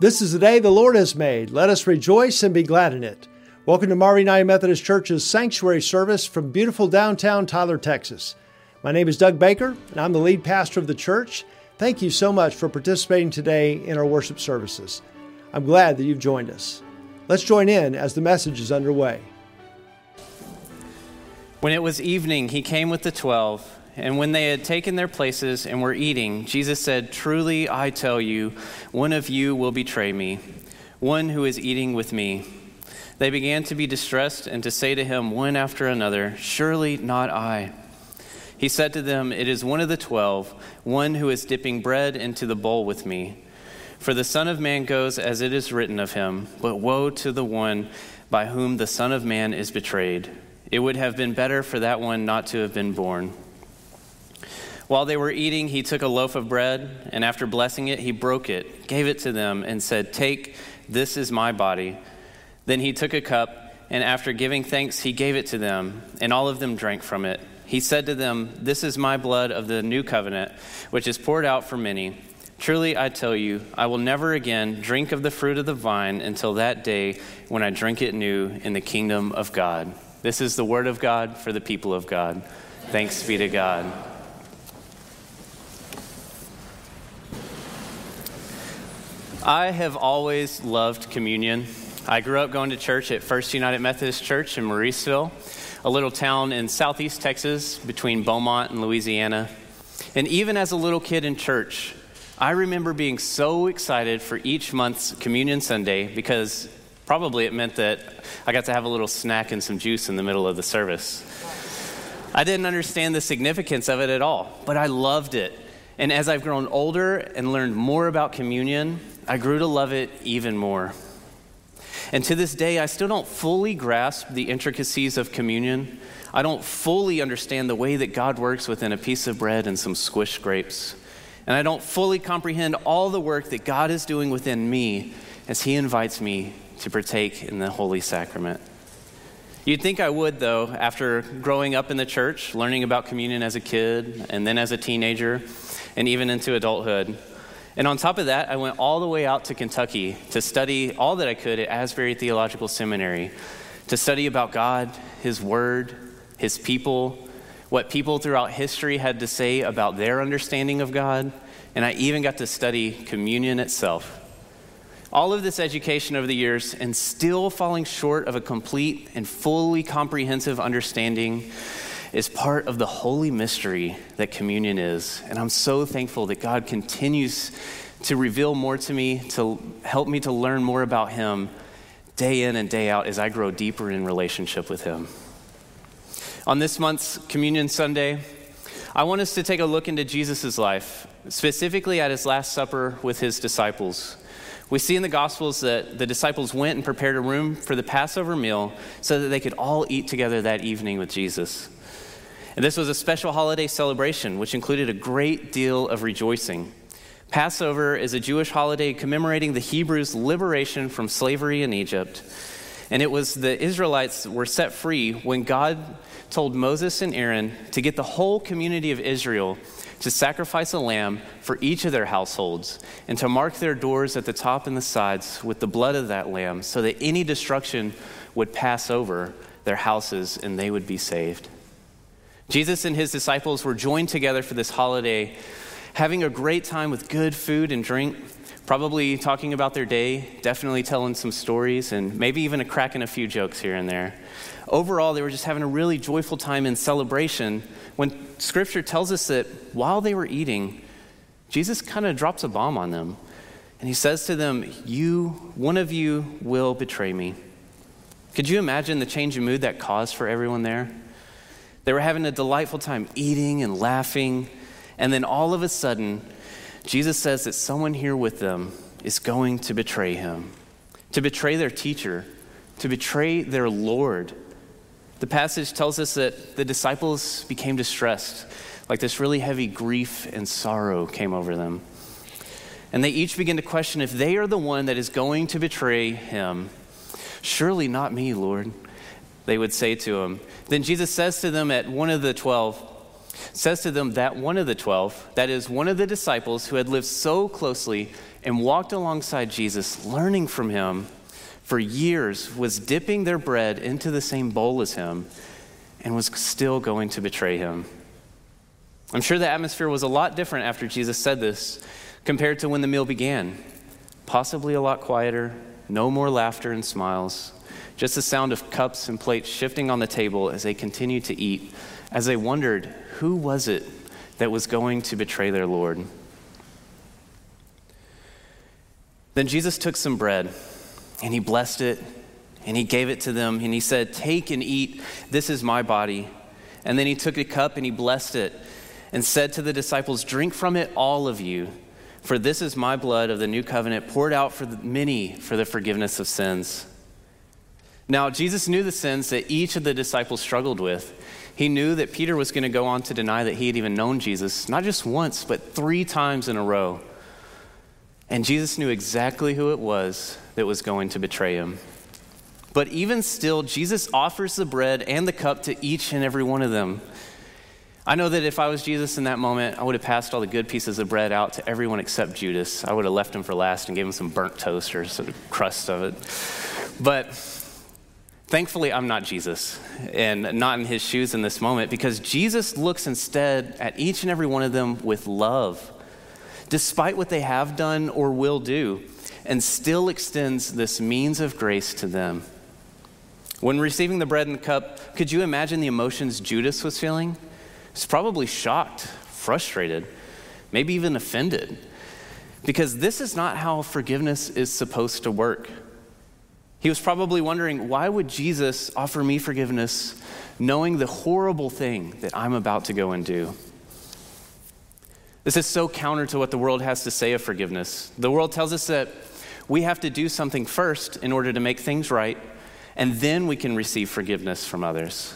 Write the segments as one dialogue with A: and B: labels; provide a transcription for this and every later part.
A: This is the day the Lord has made. Let us rejoice and be glad in it. Welcome to Marvin United Methodist Church's sanctuary service from beautiful downtown Tyler, Texas. My name is Doug Baker, and I'm the lead pastor of the church. Thank you so much for participating today in our worship services. I'm glad that you've joined us. Let's join in as the message is underway.
B: When it was evening, he came with the twelve. And when they had taken their places and were eating, Jesus said, Truly I tell you, one of you will betray me, one who is eating with me. They began to be distressed and to say to him one after another, Surely not I. He said to them, It is one of the twelve, one who is dipping bread into the bowl with me. For the Son of Man goes as it is written of him, but woe to the one by whom the Son of Man is betrayed. It would have been better for that one not to have been born. While they were eating, he took a loaf of bread, and after blessing it, he broke it, gave it to them, and said, Take, this is my body. Then he took a cup, and after giving thanks, he gave it to them, and all of them drank from it. He said to them, This is my blood of the new covenant, which is poured out for many. Truly, I tell you, I will never again drink of the fruit of the vine until that day when I drink it new in the kingdom of God. This is the word of God for the people of God. Thanks be to God. I have always loved communion. I grew up going to church at First United Methodist Church in Mauriceville, a little town in southeast Texas between Beaumont and Louisiana. And even as a little kid in church, I remember being so excited for each month's Communion Sunday because probably it meant that I got to have a little snack and some juice in the middle of the service. I didn't understand the significance of it at all, but I loved it. And as I've grown older and learned more about communion, I grew to love it even more. And to this day, I still don't fully grasp the intricacies of communion. I don't fully understand the way that God works within a piece of bread and some squished grapes. And I don't fully comprehend all the work that God is doing within me as He invites me to partake in the Holy Sacrament. You'd think I would, though, after growing up in the church, learning about communion as a kid, and then as a teenager, and even into adulthood. And on top of that, I went all the way out to Kentucky to study all that I could at Asbury Theological Seminary, to study about God, His Word, His people, what people throughout history had to say about their understanding of God, and I even got to study communion itself. All of this education over the years, and still falling short of a complete and fully comprehensive understanding is part of the holy mystery that communion is. And I'm so thankful that God continues to reveal more to me, to help me to learn more about Him day in and day out as I grow deeper in relationship with Him. On this month's Communion Sunday, I want us to take a look into Jesus' life, specifically at his Last Supper with his disciples. We see in the Gospels that the disciples went and prepared a room for the Passover meal so that they could all eat together that evening with Jesus. And this was a special holiday celebration, which included a great deal of rejoicing. Passover is a Jewish holiday commemorating the Hebrews' liberation from slavery in Egypt. And it was the Israelites were set free when God told Moses and Aaron to get the whole community of Israel to sacrifice a lamb for each of their households and to mark their doors at the top and the sides with the blood of that lamb so that any destruction would pass over their houses and they would be saved. Jesus and his disciples were joined together for this holiday, having a great time with good food and drink, probably talking about their day, definitely telling some stories, and maybe even a cracking a few jokes here and there. Overall, they were just having a really joyful time in celebration when scripture tells us that while they were eating, Jesus kind of drops a bomb on them. And he says to them, You, one of you will betray me. Could you imagine the change in mood that caused for everyone there? They were having a delightful time eating and laughing. And then all of a sudden, Jesus says that someone here with them is going to betray him, to betray their teacher, to betray their Lord. The passage tells us that the disciples became distressed, like this really heavy grief and sorrow came over them. And they each begin to question if they are the one that is going to betray him. Surely not me, Lord they would say to him. Then Jesus says to them at one of the twelve, says to them that one of the twelve, that is, one of the disciples who had lived so closely and walked alongside Jesus, learning from him for years, was dipping their bread into the same bowl as him, and was still going to betray him. I'm sure the atmosphere was a lot different after Jesus said this compared to when the meal began. Possibly a lot quieter, no more laughter and smiles, just the sound of cups and plates shifting on the table as they continued to eat, as they wondered who was it that was going to betray their Lord. Then Jesus took some bread and he blessed it and he gave it to them and he said, Take and eat, this is my body. And then he took a cup and he blessed it and said to the disciples, Drink from it, all of you, for this is my blood of the new covenant poured out for many for the forgiveness of sins. Now, Jesus knew the sins that each of the disciples struggled with. He knew that Peter was going to go on to deny that he had even known Jesus, not just once, but three times in a row. And Jesus knew exactly who it was that was going to betray him. But even still, Jesus offers the bread and the cup to each and every one of them. I know that if I was Jesus in that moment, I would have passed all the good pieces of bread out to everyone except Judas. I would have left him for last and gave him some burnt toast or sort of crust of it. But thankfully, I'm not Jesus and not in his shoes in this moment because Jesus looks instead at each and every one of them with love, despite what they have done or will do, and still extends this means of grace to them. When receiving the bread and the cup, could you imagine the emotions Judas was feeling? He's probably shocked, frustrated, maybe even offended. Because this is not how forgiveness is supposed to work. He was probably wondering, why would Jesus offer me forgiveness knowing the horrible thing that I'm about to go and do? This is so counter to what the world has to say of forgiveness. The world tells us that we have to do something first in order to make things right, and then we can receive forgiveness from others.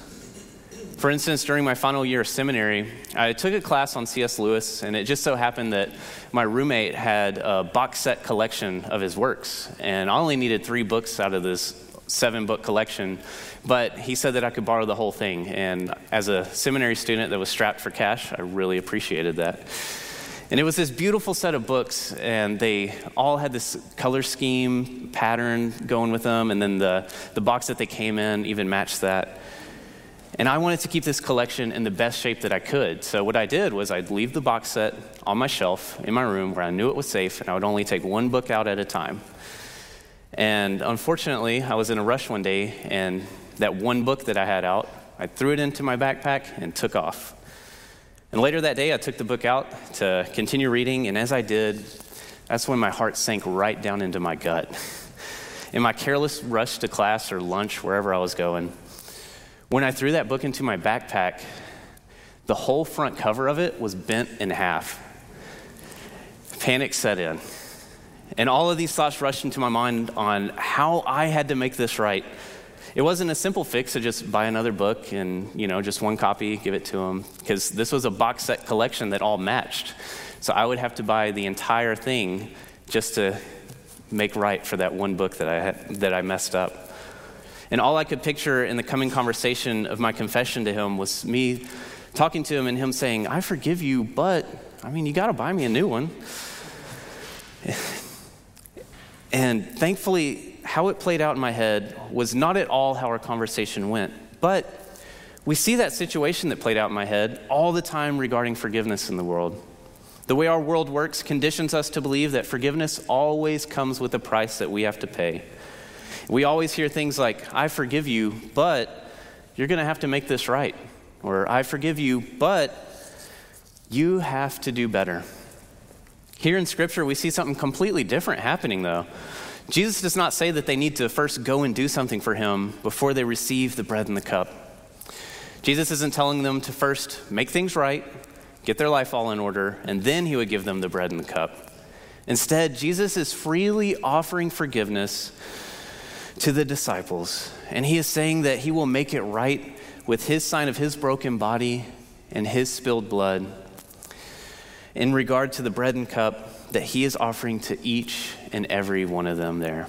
B: For instance, during my final year of seminary, I took a class on C.S. Lewis, and it just so happened that my roommate had a box set collection of his works, and I only needed three books out of this seven book collection, but he said that I could borrow the whole thing. And as a seminary student that was strapped for cash, I really appreciated that. And it was this beautiful set of books, and they all had this color scheme pattern going with them, and then the, the box that they came in even matched that. And I wanted to keep this collection in the best shape that I could. So, what I did was I'd leave the box set on my shelf in my room where I knew it was safe, and I would only take one book out at a time. And unfortunately, I was in a rush one day, and that one book that I had out, I threw it into my backpack and took off. And later that day, I took the book out to continue reading, and as I did, that's when my heart sank right down into my gut. In my careless rush to class or lunch, wherever I was going, when I threw that book into my backpack, the whole front cover of it was bent in half. Panic set in. And all of these thoughts rushed into my mind on how I had to make this right. It wasn't a simple fix to just buy another book and, you know, just one copy, give it to them, because this was a box set collection that all matched. So I would have to buy the entire thing just to make right for that one book that I, had, that I messed up. And all I could picture in the coming conversation of my confession to him was me talking to him and him saying, I forgive you, but I mean, you got to buy me a new one. And thankfully, how it played out in my head was not at all how our conversation went. But we see that situation that played out in my head all the time regarding forgiveness in the world. The way our world works conditions us to believe that forgiveness always comes with a price that we have to pay. We always hear things like, I forgive you, but you're going to have to make this right. Or, I forgive you, but you have to do better. Here in Scripture, we see something completely different happening, though. Jesus does not say that they need to first go and do something for him before they receive the bread and the cup. Jesus isn't telling them to first make things right, get their life all in order, and then he would give them the bread and the cup. Instead, Jesus is freely offering forgiveness to the disciples. And he is saying that he will make it right with his sign of his broken body and his spilled blood in regard to the bread and cup that he is offering to each and every one of them there.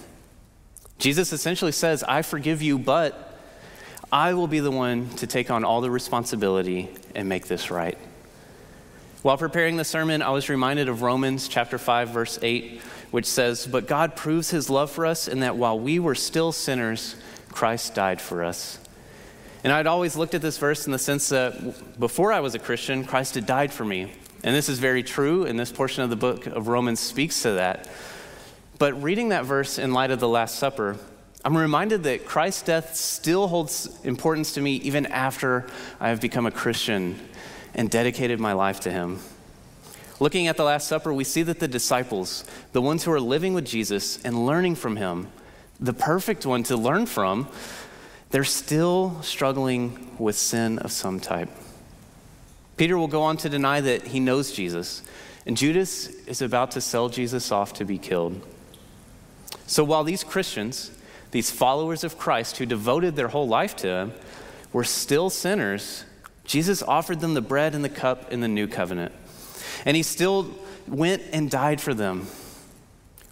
B: Jesus essentially says, I forgive you, but I will be the one to take on all the responsibility and make this right. While preparing the sermon, I was reminded of Romans chapter 5 verse 8 which says, But God proves his love for us in that while we were still sinners, Christ died for us. And I'd always looked at this verse in the sense that before I was a Christian, Christ had died for me. And this is very true, and this portion of the book of Romans speaks to that. But reading that verse in light of the Last Supper, I'm reminded that Christ's death still holds importance to me even after I have become a Christian and dedicated my life to Him. Looking at the Last Supper, we see that the disciples, the ones who are living with Jesus and learning from Him, the perfect one to learn from, they're still struggling with sin of some type. Peter will go on to deny that he knows Jesus, and Judas is about to sell Jesus off to be killed. So while these Christians, these followers of Christ who devoted their whole life to him, were still sinners, Jesus offered them the bread and the cup in the new covenant. And he still went and died for them.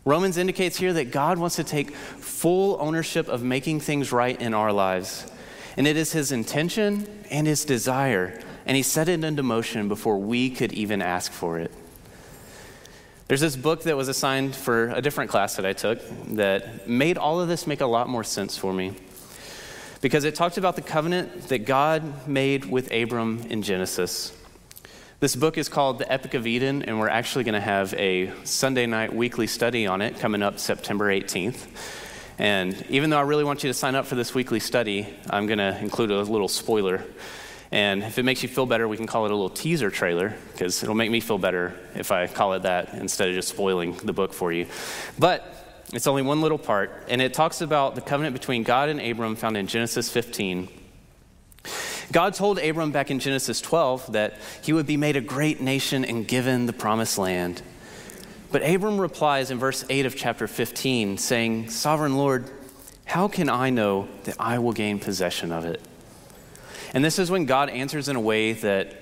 B: Romans indicates here that God wants to take full ownership of making things right in our lives. And it is his intention and his desire. And he set it into motion before we could even ask for it. There's this book that was assigned for a different class that I took that made all of this make a lot more sense for me. Because it talked about the covenant that God made with Abram in Genesis. This book is called The Epic of Eden, and we're actually going to have a Sunday night weekly study on it coming up September 18th. And even though I really want you to sign up for this weekly study, I'm going to include a little spoiler. And if it makes you feel better, we can call it a little teaser trailer, because it'll make me feel better if I call it that instead of just spoiling the book for you. But it's only one little part, and it talks about the covenant between God and Abram found in Genesis 15. God told Abram back in Genesis 12 that he would be made a great nation and given the promised land. But Abram replies in verse 8 of chapter 15, saying, Sovereign Lord, how can I know that I will gain possession of it? And this is when God answers in a way that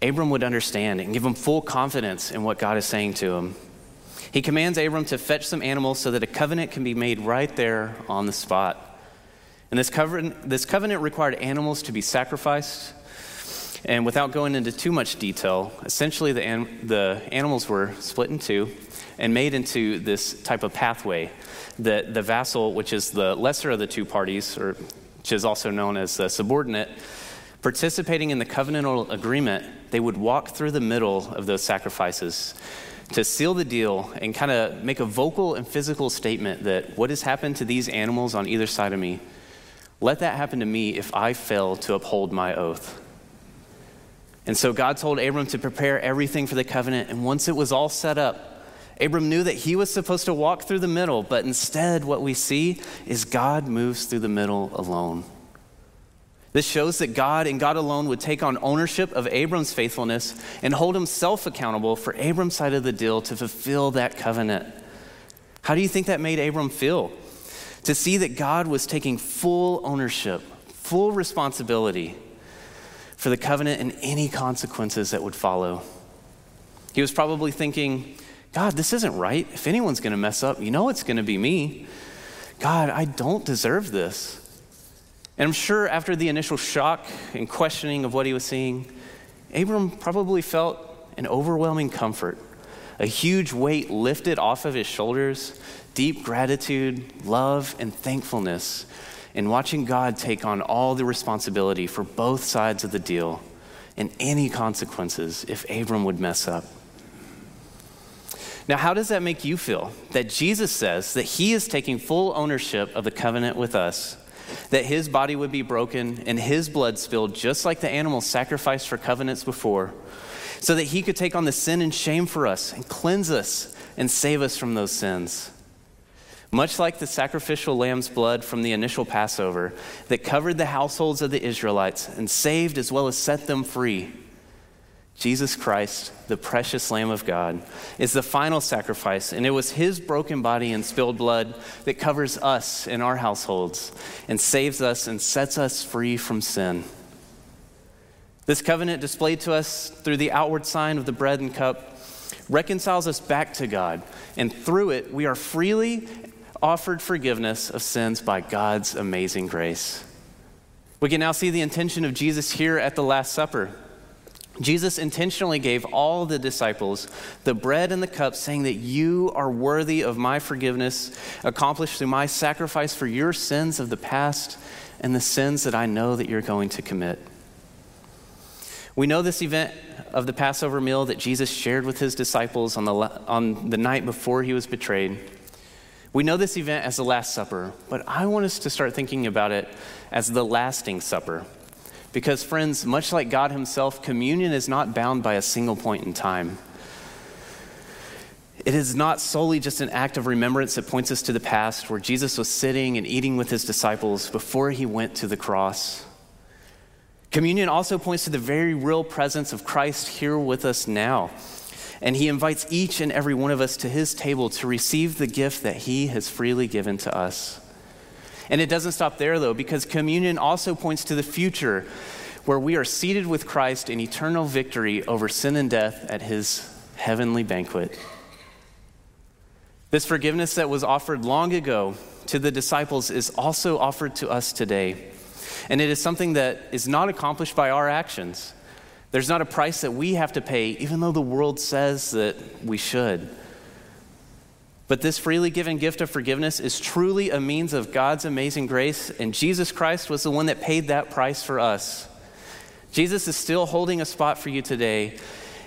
B: Abram would understand and give him full confidence in what God is saying to him. He commands Abram to fetch some animals so that a covenant can be made right there on the spot. And this covenant, this covenant required animals to be sacrificed. And without going into too much detail, essentially the, the animals were split in two and made into this type of pathway that the vassal, which is the lesser of the two parties, or which is also known as the subordinate, participating in the covenantal agreement, they would walk through the middle of those sacrifices to seal the deal and kind of make a vocal and physical statement that what has happened to these animals on either side of me let that happen to me if I fail to uphold my oath. And so God told Abram to prepare everything for the covenant. And once it was all set up, Abram knew that he was supposed to walk through the middle, but instead, what we see is God moves through the middle alone. This shows that God and God alone would take on ownership of Abram's faithfulness and hold himself accountable for Abram's side of the deal to fulfill that covenant. How do you think that made Abram feel? To see that God was taking full ownership, full responsibility for the covenant and any consequences that would follow. He was probably thinking, God, this isn't right. If anyone's going to mess up, you know it's going to be me. God, I don't deserve this. And I'm sure after the initial shock and questioning of what he was seeing, Abram probably felt an overwhelming comfort, a huge weight lifted off of his shoulders deep gratitude, love, and thankfulness in watching God take on all the responsibility for both sides of the deal and any consequences if Abram would mess up. Now, how does that make you feel? That Jesus says that he is taking full ownership of the covenant with us, that his body would be broken and his blood spilled just like the animals sacrificed for covenants before, so that he could take on the sin and shame for us and cleanse us and save us from those sins. Much like the sacrificial lamb's blood from the initial Passover that covered the households of the Israelites and saved as well as set them free, Jesus Christ, the precious Lamb of God, is the final sacrifice, and it was his broken body and spilled blood that covers us in our households and saves us and sets us free from sin. This covenant, displayed to us through the outward sign of the bread and cup, reconciles us back to God, and through it, we are freely offered forgiveness of sins by God's amazing grace. We can now see the intention of Jesus here at the Last Supper. Jesus intentionally gave all the disciples the bread and the cup, saying that you are worthy of my forgiveness, accomplished through my sacrifice for your sins of the past and the sins that I know that you're going to commit. We know this event of the Passover meal that Jesus shared with his disciples on the, on the night before he was betrayed. We know this event as the Last Supper, but I want us to start thinking about it as the lasting supper. Because, friends, much like God Himself, communion is not bound by a single point in time. It is not solely just an act of remembrance that points us to the past where Jesus was sitting and eating with His disciples before He went to the cross. Communion also points to the very real presence of Christ here with us now. And He invites each and every one of us to His table to receive the gift that He has freely given to us. And it doesn't stop there, though, because communion also points to the future where we are seated with Christ in eternal victory over sin and death at his heavenly banquet. This forgiveness that was offered long ago to the disciples is also offered to us today. And it is something that is not accomplished by our actions. There's not a price that we have to pay, even though the world says that we should. But this freely given gift of forgiveness is truly a means of God's amazing grace, and Jesus Christ was the one that paid that price for us. Jesus is still holding a spot for you today,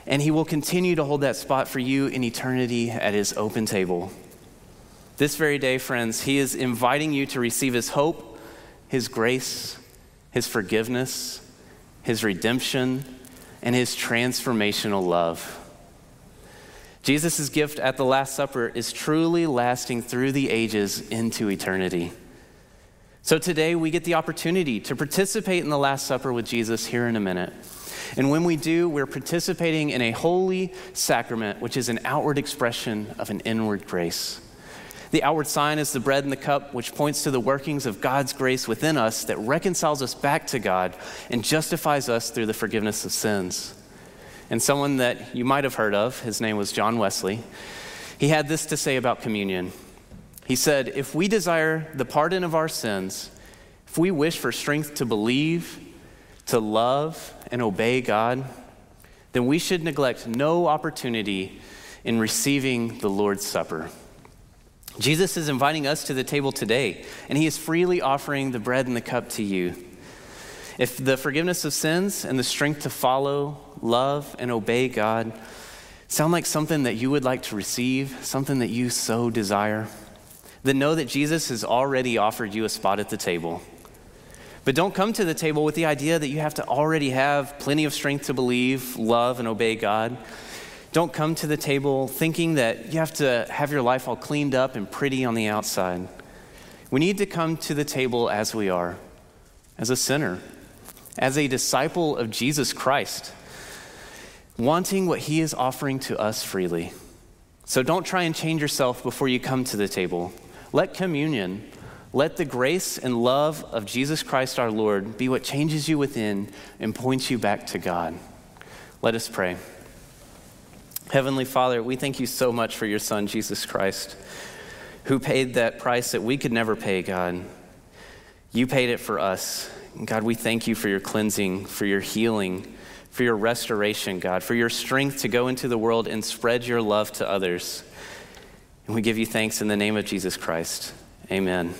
B: and he will continue to hold that spot for you in eternity at his open table. This very day, friends, he is inviting you to receive his hope, his grace, his forgiveness, his redemption, and his transformational love. Jesus' gift at the Last Supper is truly lasting through the ages into eternity. So today we get the opportunity to participate in the Last Supper with Jesus here in a minute. And when we do, we're participating in a holy sacrament, which is an outward expression of an inward grace. The outward sign is the bread and the cup, which points to the workings of God's grace within us that reconciles us back to God and justifies us through the forgiveness of sins and someone that you might have heard of. His name was John Wesley. He had this to say about communion. He said, If we desire the pardon of our sins, if we wish for strength to believe, to love, and obey God, then we should neglect no opportunity in receiving the Lord's Supper. Jesus is inviting us to the table today, and he is freely offering the bread and the cup to you. If the forgiveness of sins and the strength to follow, love, and obey God sound like something that you would like to receive, something that you so desire, then know that Jesus has already offered you a spot at the table. But don't come to the table with the idea that you have to already have plenty of strength to believe, love, and obey God. Don't come to the table thinking that you have to have your life all cleaned up and pretty on the outside. We need to come to the table as we are, as a sinner, as a disciple of Jesus Christ, wanting what he is offering to us freely. So don't try and change yourself before you come to the table. Let communion, let the grace and love of Jesus Christ our Lord be what changes you within and points you back to God. Let us pray. Heavenly Father, we thank you so much for your Son, Jesus Christ, who paid that price that we could never pay, God. You paid it for us. God, we thank you for your cleansing, for your healing, for your restoration, God, for your strength to go into the world and spread your love to others. And we give you thanks in the name of Jesus Christ. Amen.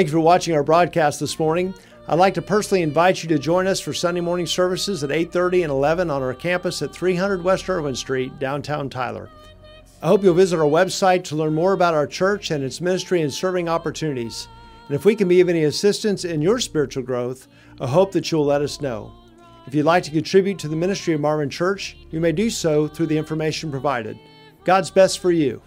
A: Thank you for watching our broadcast this morning. I'd like to personally invite you to join us for Sunday morning services at 8:30 and 11 on our campus at 300 West Erwin Street, downtown Tyler. I hope you'll visit our website to learn more about our church and its ministry and serving opportunities. And if we can be of any assistance in your spiritual growth, I hope that you'll let us know. If you'd like to contribute to the ministry of Marvin Church, you may do so through the information provided. God's best for you.